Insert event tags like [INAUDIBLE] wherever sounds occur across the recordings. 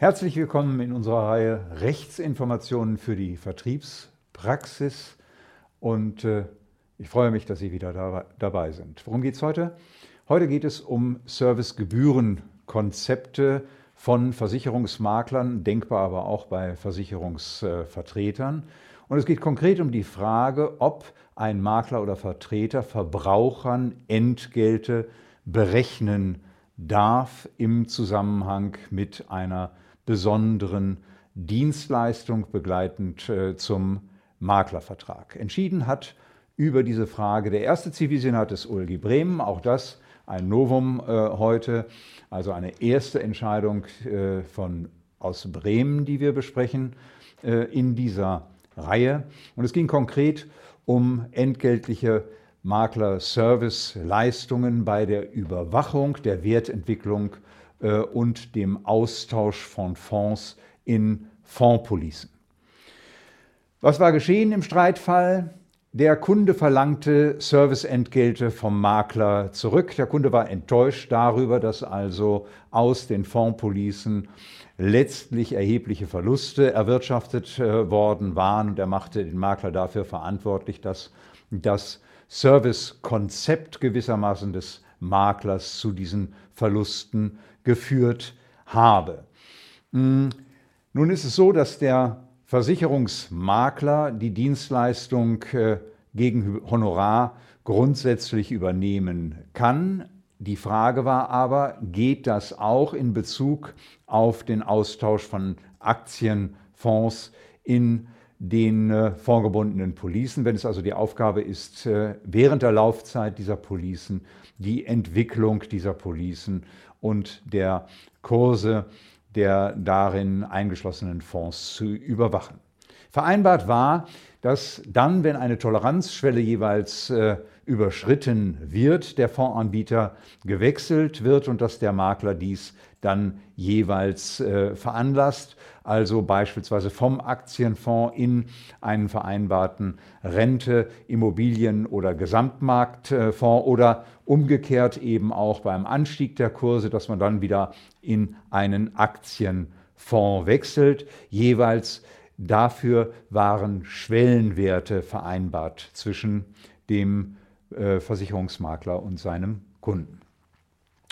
Herzlich willkommen in unserer Reihe Rechtsinformationen für die Vertriebspraxis und äh, ich freue mich, dass Sie wieder da, dabei sind. Worum geht es heute? Heute geht es um Servicegebührenkonzepte von Versicherungsmaklern, denkbar aber auch bei Versicherungsvertretern. Und es geht konkret um die Frage, ob ein Makler oder Vertreter Verbrauchern Entgelte berechnen darf im Zusammenhang mit einer besonderen Dienstleistung begleitend äh, zum Maklervertrag. Entschieden hat über diese Frage der erste Zivilsenat des OLG Bremen, auch das ein Novum äh, heute, also eine erste Entscheidung äh, von, aus Bremen, die wir besprechen in dieser Reihe. Und es ging konkret um entgeltliche Makler-Service-Leistungen bei der Überwachung der Wertentwicklung äh, und dem Austausch von Fonds in Fondspolicen. Was war geschehen im Streitfall? Der Kunde verlangte Serviceentgelte vom Makler zurück. Der Kunde war enttäuscht darüber, dass also aus den Fondspolicen letztlich erhebliche Verluste erwirtschaftet äh, worden waren und er machte den Makler dafür verantwortlich, dass das Servicekonzept gewissermaßen des Maklers zu diesen Verlusten geführt habe. Hm, nun ist es so, dass der Versicherungsmakler die Dienstleistung äh, gegen Honorar grundsätzlich übernehmen kann. Die Frage war aber, geht das auch in Bezug auf den Austausch von Aktienfonds in den äh, vorgebundenen Policen, wenn es also die Aufgabe ist, äh, während der Laufzeit dieser Policen die Entwicklung dieser Policen und der Kurse der darin eingeschlossenen Fonds zu überwachen. Vereinbart war, dass dann, wenn eine Toleranzschwelle jeweils äh, überschritten wird, der Fondsanbieter gewechselt wird und dass der Makler dies dann jeweils äh, veranlasst, also beispielsweise vom Aktienfonds in einen vereinbarten Rente, Immobilien- oder Gesamtmarktfonds oder umgekehrt eben auch beim Anstieg der Kurse, dass man dann wieder in einen Aktienfonds wechselt, jeweils Dafür waren Schwellenwerte vereinbart zwischen dem äh, Versicherungsmakler und seinem Kunden.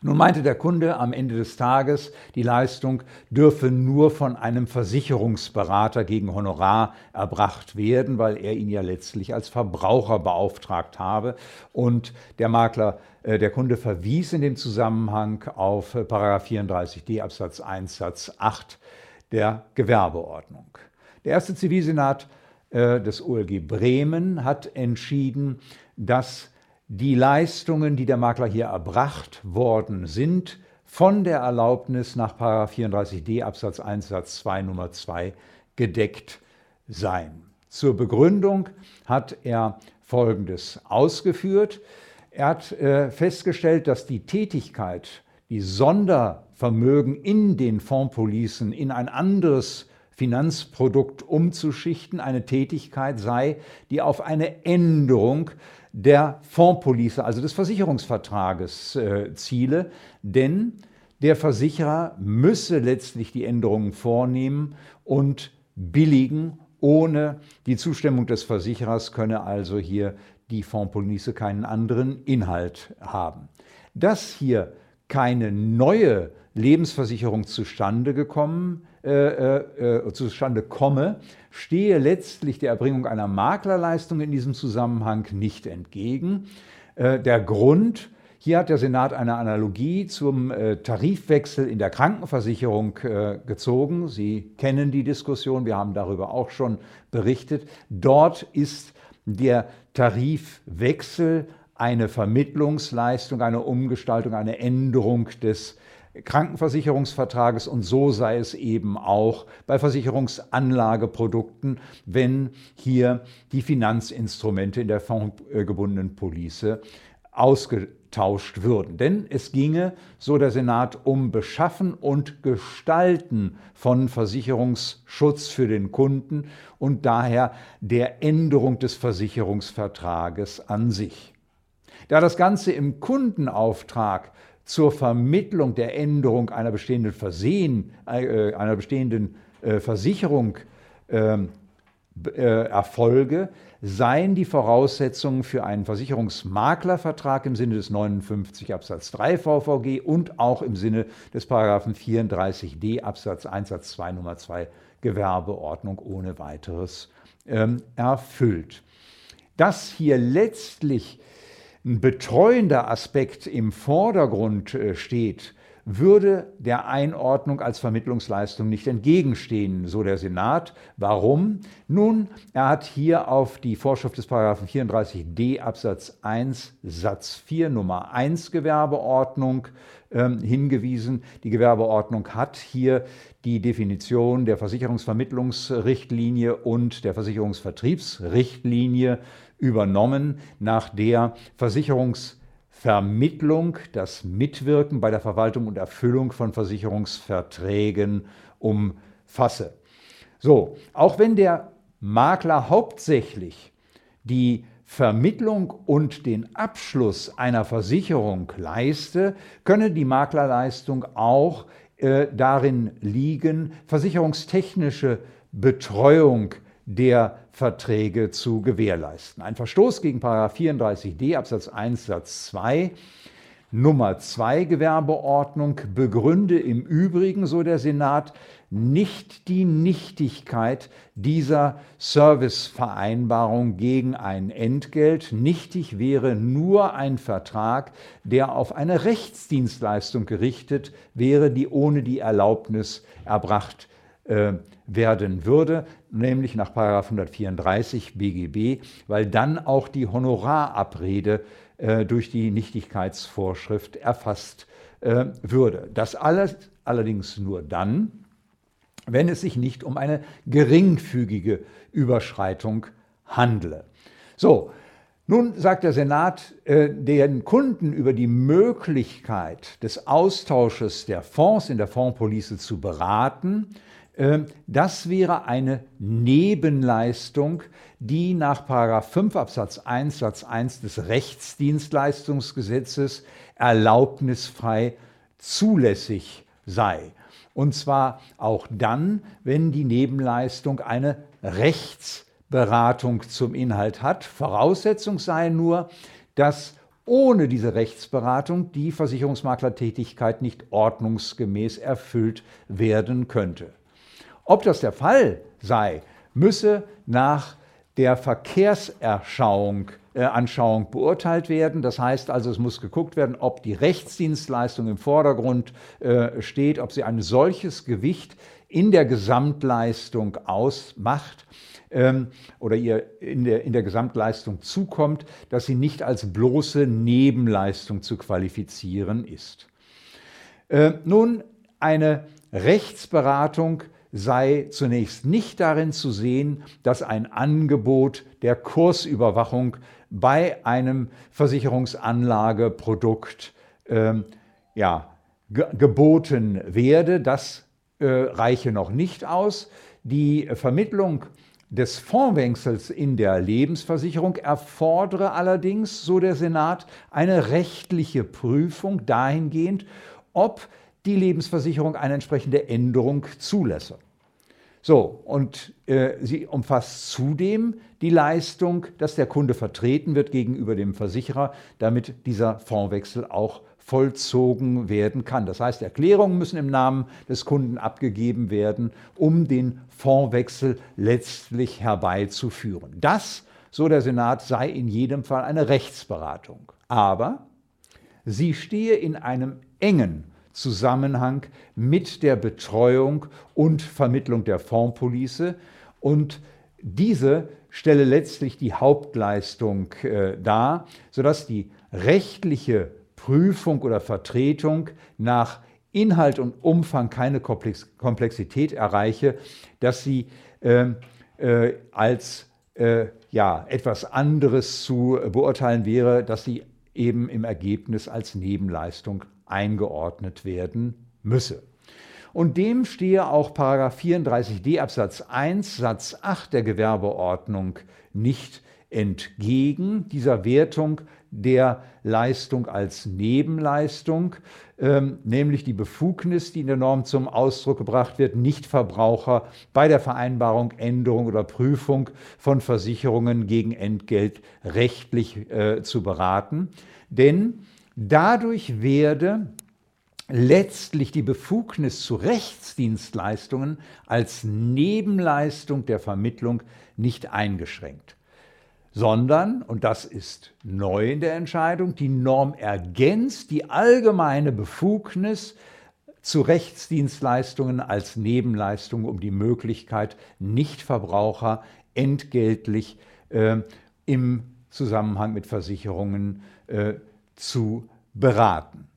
Nun meinte der Kunde am Ende des Tages, die Leistung dürfe nur von einem Versicherungsberater gegen Honorar erbracht werden, weil er ihn ja letztlich als Verbraucher beauftragt habe. Und der Makler, äh, der Kunde verwies in dem Zusammenhang auf 34d Absatz 1 Satz 8 der Gewerbeordnung. Der erste Zivilsenat äh, des OLG Bremen hat entschieden, dass die Leistungen, die der Makler hier erbracht worden sind, von der Erlaubnis nach 34d Absatz 1 Satz 2 Nummer 2 gedeckt seien. Zur Begründung hat er Folgendes ausgeführt. Er hat äh, festgestellt, dass die Tätigkeit, die Sondervermögen in den Fondspolicen in ein anderes Finanzprodukt umzuschichten, eine Tätigkeit sei, die auf eine Änderung der Fondspolice, also des Versicherungsvertrages, äh, ziele. Denn der Versicherer müsse letztlich die Änderungen vornehmen und billigen. Ohne die Zustimmung des Versicherers könne also hier die Fondspolice keinen anderen Inhalt haben. Dass hier keine neue Lebensversicherung zustande gekommen äh, äh, äh, zustande komme, stehe letztlich der Erbringung einer Maklerleistung in diesem Zusammenhang nicht entgegen. Äh, der Grund, hier hat der Senat eine Analogie zum äh, Tarifwechsel in der Krankenversicherung äh, gezogen. Sie kennen die Diskussion, wir haben darüber auch schon berichtet. Dort ist der Tarifwechsel eine Vermittlungsleistung, eine Umgestaltung, eine Änderung des Krankenversicherungsvertrages und so sei es eben auch bei Versicherungsanlageprodukten, wenn hier die Finanzinstrumente in der fondgebundenen Police ausgetauscht würden. Denn es ginge, so der Senat, um Beschaffen und Gestalten von Versicherungsschutz für den Kunden und daher der Änderung des Versicherungsvertrages an sich. Da das Ganze im Kundenauftrag zur Vermittlung der Änderung einer bestehenden Versehen, äh, einer bestehenden äh, Versicherung ähm, äh, erfolge, seien die Voraussetzungen für einen Versicherungsmaklervertrag im Sinne des 59 Absatz 3 VVG und auch im Sinne des Paragraphen 34d Absatz 1 Satz 2 Nummer 2 Gewerbeordnung ohne weiteres ähm, erfüllt. Dass hier letztlich ein betreuender Aspekt im Vordergrund äh, steht, würde der Einordnung als Vermittlungsleistung nicht entgegenstehen, so der Senat. Warum? Nun, er hat hier auf die Vorschrift des 34d Absatz 1 Satz 4 Nummer 1 Gewerbeordnung ähm, hingewiesen. Die Gewerbeordnung hat hier die Definition der Versicherungsvermittlungsrichtlinie und der Versicherungsvertriebsrichtlinie übernommen, nach der Versicherungsvermittlung das Mitwirken bei der Verwaltung und Erfüllung von Versicherungsverträgen umfasse. So, auch wenn der Makler hauptsächlich die Vermittlung und den Abschluss einer Versicherung leiste, könne die Maklerleistung auch äh, darin liegen, versicherungstechnische Betreuung der Verträge zu gewährleisten. Ein Verstoß gegen 34d Absatz 1 Satz 2 Nummer 2 Gewerbeordnung begründe im Übrigen, so der Senat, nicht die Nichtigkeit dieser Servicevereinbarung gegen ein Entgelt. Nichtig wäre nur ein Vertrag, der auf eine Rechtsdienstleistung gerichtet wäre, die ohne die Erlaubnis erbracht äh, werden würde, nämlich nach 134 BGB, weil dann auch die Honorarabrede äh, durch die Nichtigkeitsvorschrift erfasst äh, würde. Das alles allerdings nur dann, wenn es sich nicht um eine geringfügige Überschreitung handle. So, nun sagt der Senat äh, den Kunden über die Möglichkeit des Austausches der Fonds in der Fondspolice zu beraten. Äh, das wäre eine Nebenleistung, die nach 5 Absatz 1 Satz 1 des Rechtsdienstleistungsgesetzes erlaubnisfrei zulässig sei. Und zwar auch dann, wenn die Nebenleistung eine Rechtsberatung zum Inhalt hat. Voraussetzung sei nur, dass ohne diese Rechtsberatung die Versicherungsmaklertätigkeit nicht ordnungsgemäß erfüllt werden könnte. Ob das der Fall sei, müsse nach der Verkehrserschauung äh, Anschauung beurteilt werden. Das heißt also, es muss geguckt werden, ob die Rechtsdienstleistung im Vordergrund äh, steht, ob sie ein solches Gewicht in der Gesamtleistung ausmacht ähm, oder ihr in der, in der Gesamtleistung zukommt, dass sie nicht als bloße Nebenleistung zu qualifizieren ist. Äh, nun, eine Rechtsberatung sei zunächst nicht darin zu sehen, dass ein Angebot der Kursüberwachung bei einem Versicherungsanlageprodukt äh, ja, ge geboten werde. Das äh, reiche noch nicht aus. Die Vermittlung des Fondswechsels in der Lebensversicherung erfordere allerdings, so der Senat, eine rechtliche Prüfung dahingehend, ob die Lebensversicherung eine entsprechende Änderung zulässe. So, und äh, sie umfasst zudem die Leistung, dass der Kunde vertreten wird gegenüber dem Versicherer, damit dieser Fondswechsel auch vollzogen werden kann. Das heißt, Erklärungen müssen im Namen des Kunden abgegeben werden, um den Fondswechsel letztlich herbeizuführen. Das, so der Senat, sei in jedem Fall eine Rechtsberatung. Aber sie stehe in einem engen Zusammenhang mit der Betreuung und Vermittlung der Fondspolice und diese stelle letztlich die Hauptleistung äh, dar, sodass die rechtliche Prüfung oder Vertretung nach Inhalt und Umfang keine Komplexität erreiche, dass sie äh, äh, als äh, ja, etwas anderes zu beurteilen wäre, dass sie eben im Ergebnis als Nebenleistung eingeordnet werden müsse. Und dem stehe auch 34d Absatz 1 Satz 8 der Gewerbeordnung nicht entgegen. Dieser Wertung der Leistung als Nebenleistung, ähm, nämlich die Befugnis, die in der Norm zum Ausdruck gebracht wird, Nichtverbraucher bei der Vereinbarung, Änderung oder Prüfung von Versicherungen gegen Entgelt rechtlich äh, zu beraten. Denn dadurch werde letztlich die Befugnis zu Rechtsdienstleistungen als Nebenleistung der Vermittlung nicht eingeschränkt, sondern, und das ist neu in der Entscheidung, die Norm ergänzt die allgemeine Befugnis zu Rechtsdienstleistungen als Nebenleistung, um die Möglichkeit, Nichtverbraucher entgeltlich äh, im Zusammenhang mit Versicherungen äh, zu beraten.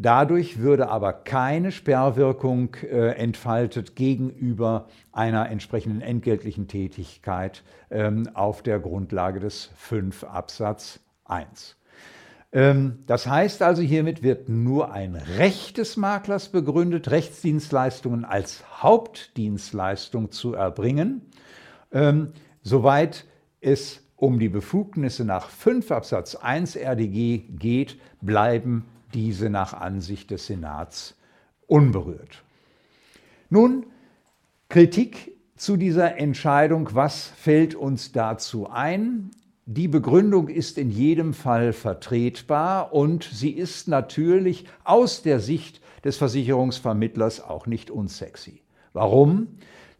Dadurch würde aber keine Sperrwirkung äh, entfaltet gegenüber einer entsprechenden entgeltlichen Tätigkeit ähm, auf der Grundlage des 5 Absatz 1. Ähm, das heißt also, hiermit wird nur ein Recht des Maklers begründet, Rechtsdienstleistungen als Hauptdienstleistung zu erbringen, ähm, soweit es um die Befugnisse nach 5 Absatz 1 RDG geht, bleiben diese nach Ansicht des Senats unberührt. Nun, Kritik zu dieser Entscheidung, was fällt uns dazu ein? Die Begründung ist in jedem Fall vertretbar und sie ist natürlich aus der Sicht des Versicherungsvermittlers auch nicht unsexy. Warum?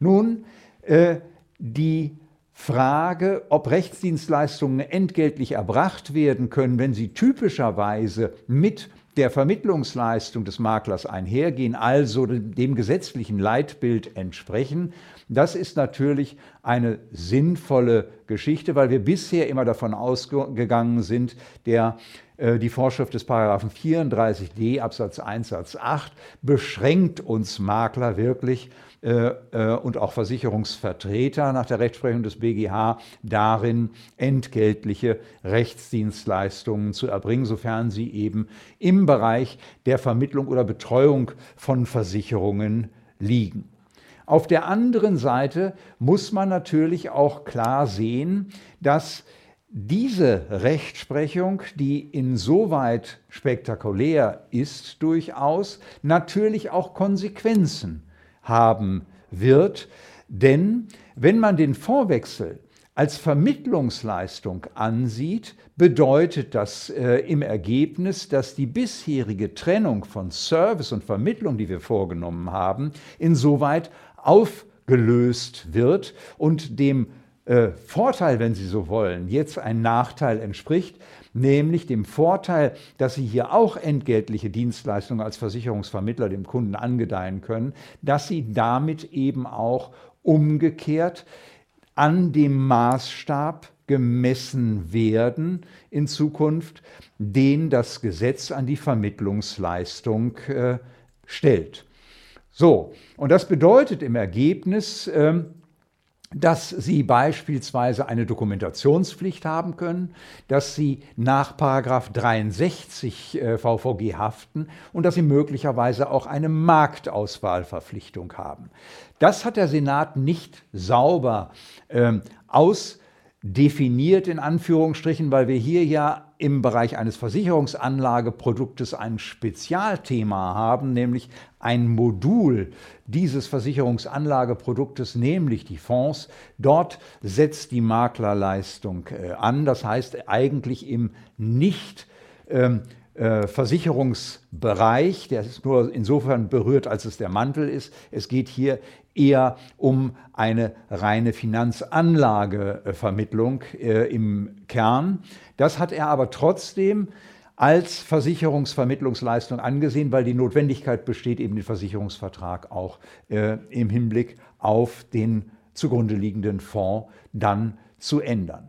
Nun, äh, die Frage, ob Rechtsdienstleistungen entgeltlich erbracht werden können, wenn sie typischerweise mit der Vermittlungsleistung des Maklers einhergehen, also dem gesetzlichen Leitbild entsprechen, das ist natürlich eine sinnvolle Geschichte, weil wir bisher immer davon ausgegangen sind, der äh, die Vorschrift des Paragraphen 34d Absatz 1 Satz 8 beschränkt uns Makler wirklich und auch Versicherungsvertreter nach der Rechtsprechung des BGH darin, entgeltliche Rechtsdienstleistungen zu erbringen, sofern sie eben im Bereich der Vermittlung oder Betreuung von Versicherungen liegen. Auf der anderen Seite muss man natürlich auch klar sehen, dass diese Rechtsprechung, die insoweit spektakulär ist durchaus, natürlich auch Konsequenzen haben wird. Denn wenn man den Vorwechsel als Vermittlungsleistung ansieht, bedeutet das äh, im Ergebnis, dass die bisherige Trennung von Service und Vermittlung, die wir vorgenommen haben, insoweit aufgelöst wird und dem äh, Vorteil, wenn Sie so wollen, jetzt ein Nachteil entspricht, nämlich dem Vorteil, dass Sie hier auch entgeltliche Dienstleistungen als Versicherungsvermittler dem Kunden angedeihen können, dass Sie damit eben auch umgekehrt an dem Maßstab gemessen werden in Zukunft, den das Gesetz an die Vermittlungsleistung äh, stellt. So, und das bedeutet im Ergebnis, äh, dass Sie beispielsweise eine Dokumentationspflicht haben können, dass Sie nach 63 äh, VVG haften und dass Sie möglicherweise auch eine Marktauswahlverpflichtung haben. Das hat der Senat nicht sauber ähm, ausdefiniert, in Anführungsstrichen, weil wir hier ja im Bereich eines Versicherungsanlageproduktes ein Spezialthema haben, nämlich ein Modul dieses Versicherungsanlageproduktes, nämlich die Fonds. Dort setzt die Maklerleistung äh, an, das heißt eigentlich im nicht ähm, äh, Versicherungsbereich, der ist nur insofern berührt, als es der Mantel ist. Es geht hier eher um eine reine Finanzanlagevermittlung äh, im Kern. Das hat er aber trotzdem als Versicherungsvermittlungsleistung angesehen, weil die Notwendigkeit besteht, eben den Versicherungsvertrag auch äh, im Hinblick auf den zugrunde liegenden Fonds dann zu ändern.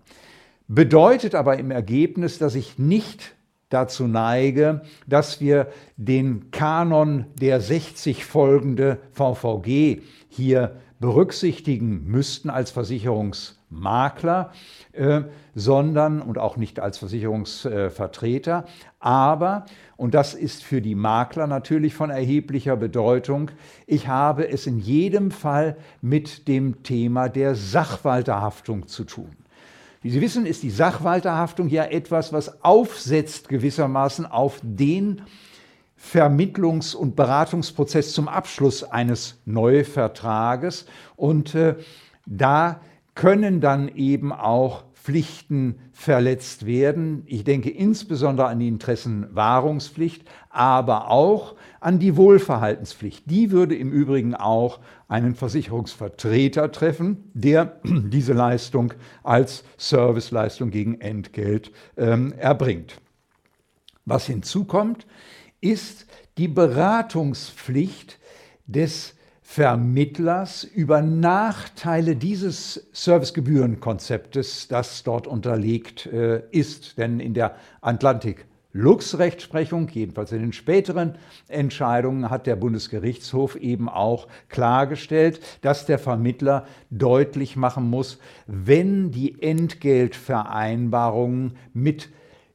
Bedeutet aber im Ergebnis, dass ich nicht dazu neige, dass wir den Kanon der 60 folgende VVG hier berücksichtigen müssten als Versicherungsmakler, äh, sondern und auch nicht als Versicherungsvertreter. Aber, und das ist für die Makler natürlich von erheblicher Bedeutung, ich habe es in jedem Fall mit dem Thema der Sachwalterhaftung zu tun. Wie Sie wissen, ist die Sachwalterhaftung ja etwas, was aufsetzt gewissermaßen auf den Vermittlungs- und Beratungsprozess zum Abschluss eines Neuvertrages. Und äh, da können dann eben auch Pflichten verletzt werden. Ich denke insbesondere an die Interessenwahrungspflicht, aber auch an die Wohlverhaltenspflicht. Die würde im Übrigen auch einen Versicherungsvertreter treffen, der [CLEARS THROAT] diese Leistung als Serviceleistung gegen Entgelt ähm, erbringt. Was hinzukommt, ist die Beratungspflicht des Vermittlers über Nachteile dieses Servicegebührenkonzeptes, das dort unterlegt äh, ist. Denn in der Atlantik Lux-Rechtsprechung, jedenfalls in den späteren Entscheidungen, hat der Bundesgerichtshof eben auch klargestellt, dass der Vermittler deutlich machen muss, wenn die Entgeltvereinbarung mit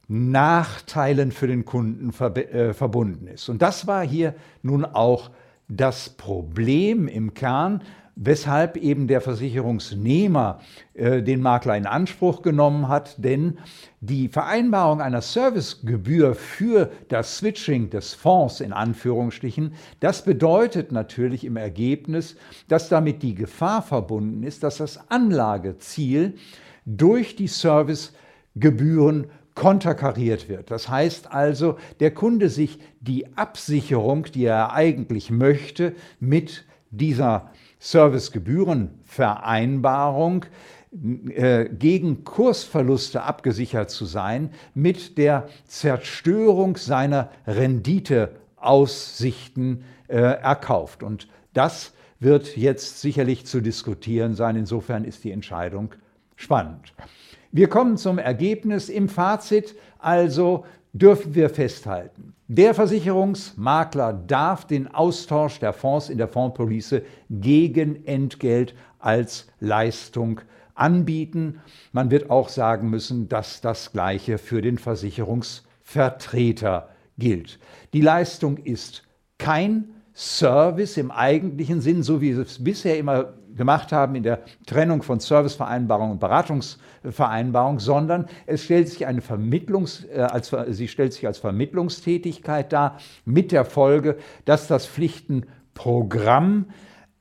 Nachteilen für den Kunden äh, verbunden ist. Und das war hier nun auch das Problem im Kern, weshalb eben der Versicherungsnehmer äh, den Makler in Anspruch genommen hat, denn die Vereinbarung einer Servicegebühr für das Switching des Fonds in Anführungsstrichen, das bedeutet natürlich im Ergebnis, dass damit die Gefahr verbunden ist, dass das Anlageziel durch die Servicegebühren konterkariert wird. Das heißt also, der Kunde sich die Absicherung, die er eigentlich möchte, mit dieser Servicegebührenvereinbarung äh, gegen Kursverluste abgesichert zu sein, mit der Zerstörung seiner Renditeaussichten äh, erkauft. Und das wird jetzt sicherlich zu diskutieren sein. Insofern ist die Entscheidung spannend. Wir kommen zum Ergebnis. Im Fazit also dürfen wir festhalten, der Versicherungsmakler darf den Austausch der Fonds in der Fondspolice gegen Entgelt als Leistung anbieten. Man wird auch sagen müssen, dass das Gleiche für den Versicherungsvertreter gilt. Die Leistung ist kein Service im eigentlichen Sinn, so wie es bisher immer gemacht haben in der Trennung von Servicevereinbarung und Beratungsvereinbarung, sondern es stellt sich eine Vermittlungs, äh, als, sie stellt sich als Vermittlungstätigkeit dar, mit der Folge, dass das Pflichtenprogramm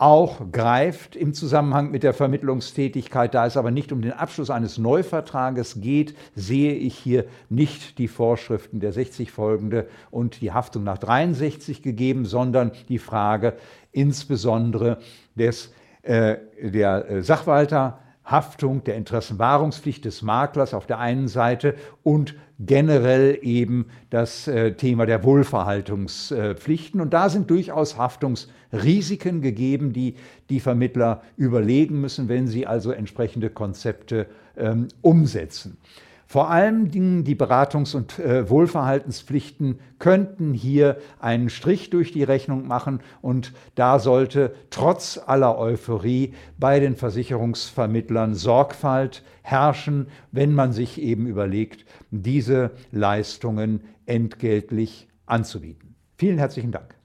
auch greift im Zusammenhang mit der Vermittlungstätigkeit. Da es aber nicht um den Abschluss eines Neuvertrages geht, sehe ich hier nicht die Vorschriften der 60 folgende und die Haftung nach 63 gegeben, sondern die Frage insbesondere des der äh, Sachwalterhaftung, der Interessenwahrungspflicht des Maklers auf der einen Seite und generell eben das äh, Thema der Wohlverhaltungspflichten. Und da sind durchaus Haftungsrisiken gegeben, die die Vermittler überlegen müssen, wenn sie also entsprechende Konzepte ähm, umsetzen. Vor allem die Beratungs- und äh, Wohlverhaltenspflichten könnten hier einen Strich durch die Rechnung machen und da sollte trotz aller Euphorie bei den Versicherungsvermittlern Sorgfalt herrschen, wenn man sich eben überlegt, diese Leistungen entgeltlich anzubieten. Vielen herzlichen Dank.